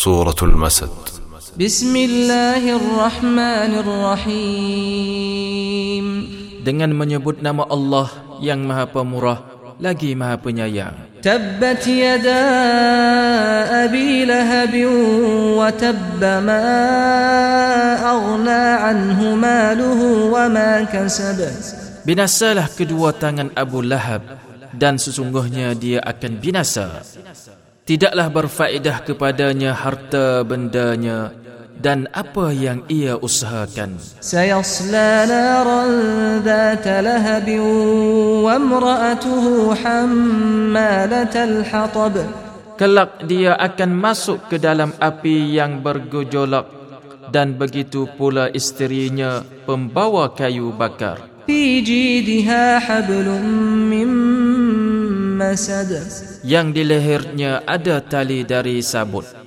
سورة المسد بسم الله الرحمن الرحيم dengan menyebut nama Allah yang Maha Pemurah lagi Maha Penyayang. تبت يدا أبي لهب وتب ما أغنى عنه ماله وما كسب Binasalah kedua tangan Abu Lahab dan sesungguhnya dia akan binasa. tidaklah berfaedah kepadanya harta bendanya dan apa yang ia usahakan. Sayasla naran dhata lahabin wa imra'atuhu hammalatal hatab. Kelak dia akan masuk ke dalam api yang bergejolak dan begitu pula isterinya pembawa kayu bakar. Fi jidha hablum min yang di lehernya ada tali dari sabut